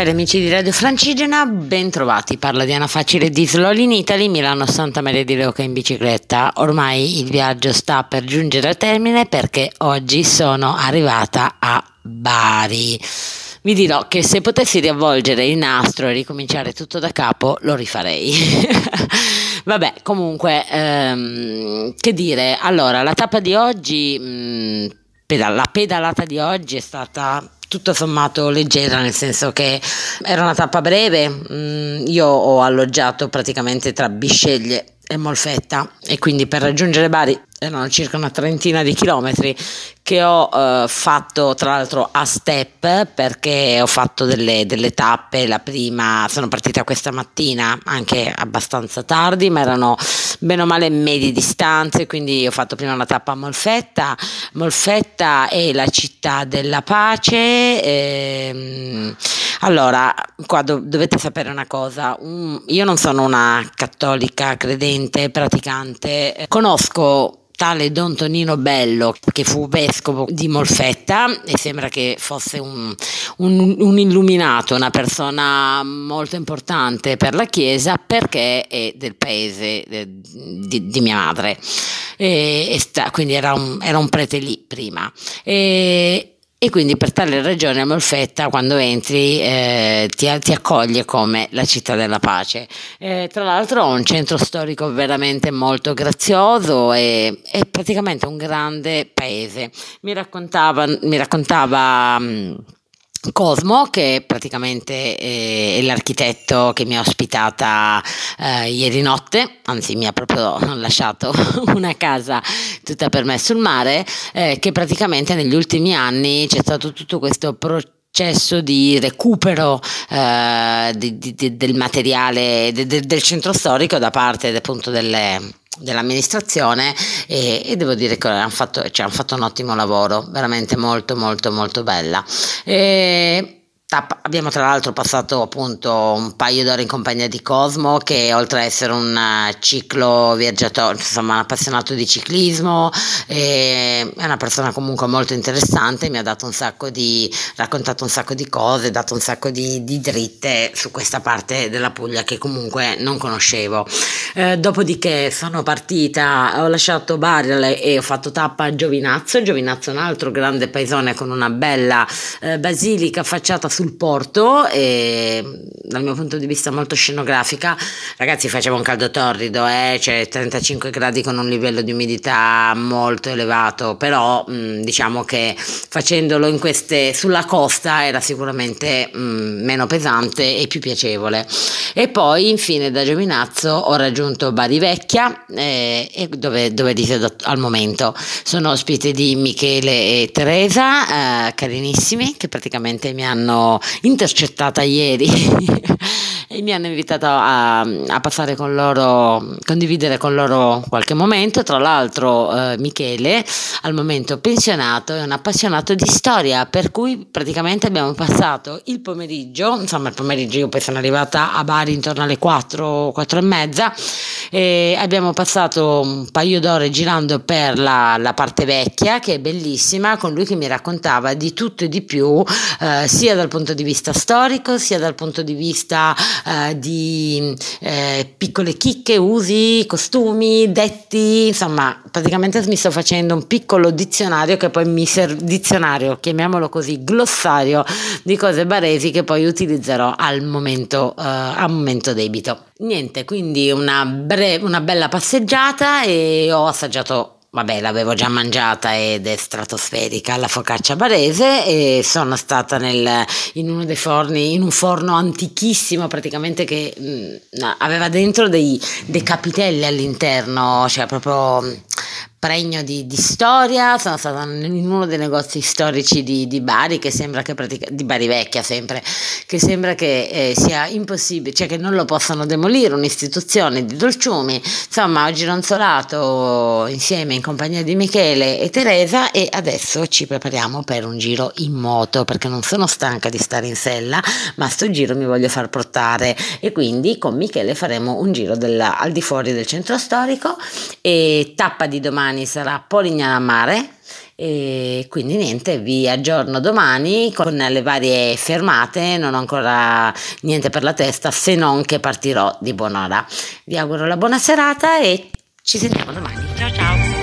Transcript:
cari amici di Radio Francigena, bentrovati. Parla Diana Facile di Slow in Italy, Milano Santa Maria di Leuca in bicicletta. Ormai il viaggio sta per giungere al termine perché oggi sono arrivata a Bari. Vi dirò che se potessi riavvolgere il nastro e ricominciare tutto da capo, lo rifarei. Vabbè, comunque, ehm, che dire, allora, la tappa di oggi, mh, pedal- la pedalata di oggi è stata tutto sommato leggera, nel senso che era una tappa breve, mm, io ho alloggiato praticamente tra Bisceglie e Molfetta e quindi per raggiungere Bari erano circa una trentina di chilometri che ho eh, fatto tra l'altro a step perché ho fatto delle, delle, tappe, la prima sono partita questa mattina anche abbastanza tardi ma erano bene o male medie distanze quindi ho fatto prima una tappa a Molfetta, Molfetta è la città della pace, ehm, allora qua do- dovete sapere una cosa, um, io non sono una cattolica credente, praticante, conosco tale Don Tonino Bello, che fu vescovo di Molfetta e sembra che fosse un, un, un illuminato, una persona molto importante per la Chiesa perché è del paese di, di mia madre. E, sta, quindi era un, era un, prete lì prima. E, e quindi per tale ragione Molfetta quando entri eh, ti, ti, accoglie come la città della pace. Eh, tra l'altro ha un centro storico veramente molto grazioso e è praticamente un grande paese. Mi raccontava, mi raccontava mh, Cosmo, che praticamente eh, è l'architetto che mi ha ospitata eh, ieri notte, anzi mi ha proprio lasciato una casa tutta per me sul mare, eh, che praticamente negli ultimi anni c'è stato tutto questo processo di recupero eh, di, di, del materiale de, de, del centro storico da parte appunto delle, dell'amministrazione e, e, devo dire che hanno fatto, cioè, hanno fatto un ottimo lavoro, veramente molto molto molto bella. E, Abbiamo tra l'altro passato appunto un paio d'ore in compagnia di Cosmo che oltre ad essere un eh, ciclo viaggiatore, insomma un appassionato di ciclismo, è una persona comunque molto interessante, mi ha dato un sacco di, raccontato un sacco di cose, dato un sacco di, di dritte su questa parte della Puglia che comunque non conoscevo. Eh, dopodiché sono partita, ho lasciato Bari e ho fatto tappa a Giovinazzo, Giovinazzo è un altro grande paesone con una bella eh, basilica affacciata su sul porto e dal mio punto di vista molto scenografica, ragazzi faceva un caldo torrido, eh? cioè 35 gradi con un livello di umidità molto elevato, però mh, diciamo che facendolo queste, sulla costa era sicuramente mh, meno pesante e più piacevole. E poi infine da Giovinazzo ho raggiunto Bari Vecchia eh, dove, dove risiedo al momento. Sono ospite di Michele e Teresa, eh, carinissimi, che praticamente mi hanno intercettata ieri e mi hanno invitato a, a, passare con loro, condividere con loro qualche momento. Tra l'altro eh, Michele, al momento pensionato, è un appassionato di storia, per cui praticamente abbiamo passato il pomeriggio, insomma il pomeriggio io poi sono arrivata a Bari intorno alle 4, 4 e mezza, e abbiamo passato un paio d'ore girando per la, la parte vecchia, che è bellissima, con lui che mi raccontava di tutto e di più, eh, sia dal punto di vista storico, sia dal punto di vista eh, di eh, piccole chicche, usi, costumi, detti, insomma praticamente mi sto facendo un piccolo dizionario che poi mi serve, dizionario, chiamiamolo così, glossario di cose baresi che poi utilizzerò al momento, eh, al momento debito. Niente, quindi una, bre- una bella passeggiata e ho assaggiato vabbè, l'avevo già mangiata ed è stratosferica la focaccia barese e sono stata nel, in uno dei forni, in un forno antichissimo praticamente che mh, aveva dentro dei, dei capitelli all'interno, cioè proprio pregno di, di, storia, sono stata in uno dei negozi storici di, di Bari, che sembra che pratica, di Bari Vecchia sempre, che sembra che eh, sia impossibile, cioè che non lo possano demolire, un'istituzione di dolciumi, insomma ho gironzolato insieme in compagnia di Michele e Teresa e adesso ci prepariamo per un giro in moto, perché non sono stanca di stare in sella, ma sto giro mi voglio far portare. E quindi con Michele faremo un giro della, al di fuori del centro storico e tappa di domani domani sarà a Mare e quindi niente, vi aggiorno domani con le varie fermate, non ho ancora niente per la testa se non che partirò di buon'ora. Vi auguro la buona serata e ci sentiamo domani. Ciao ciao!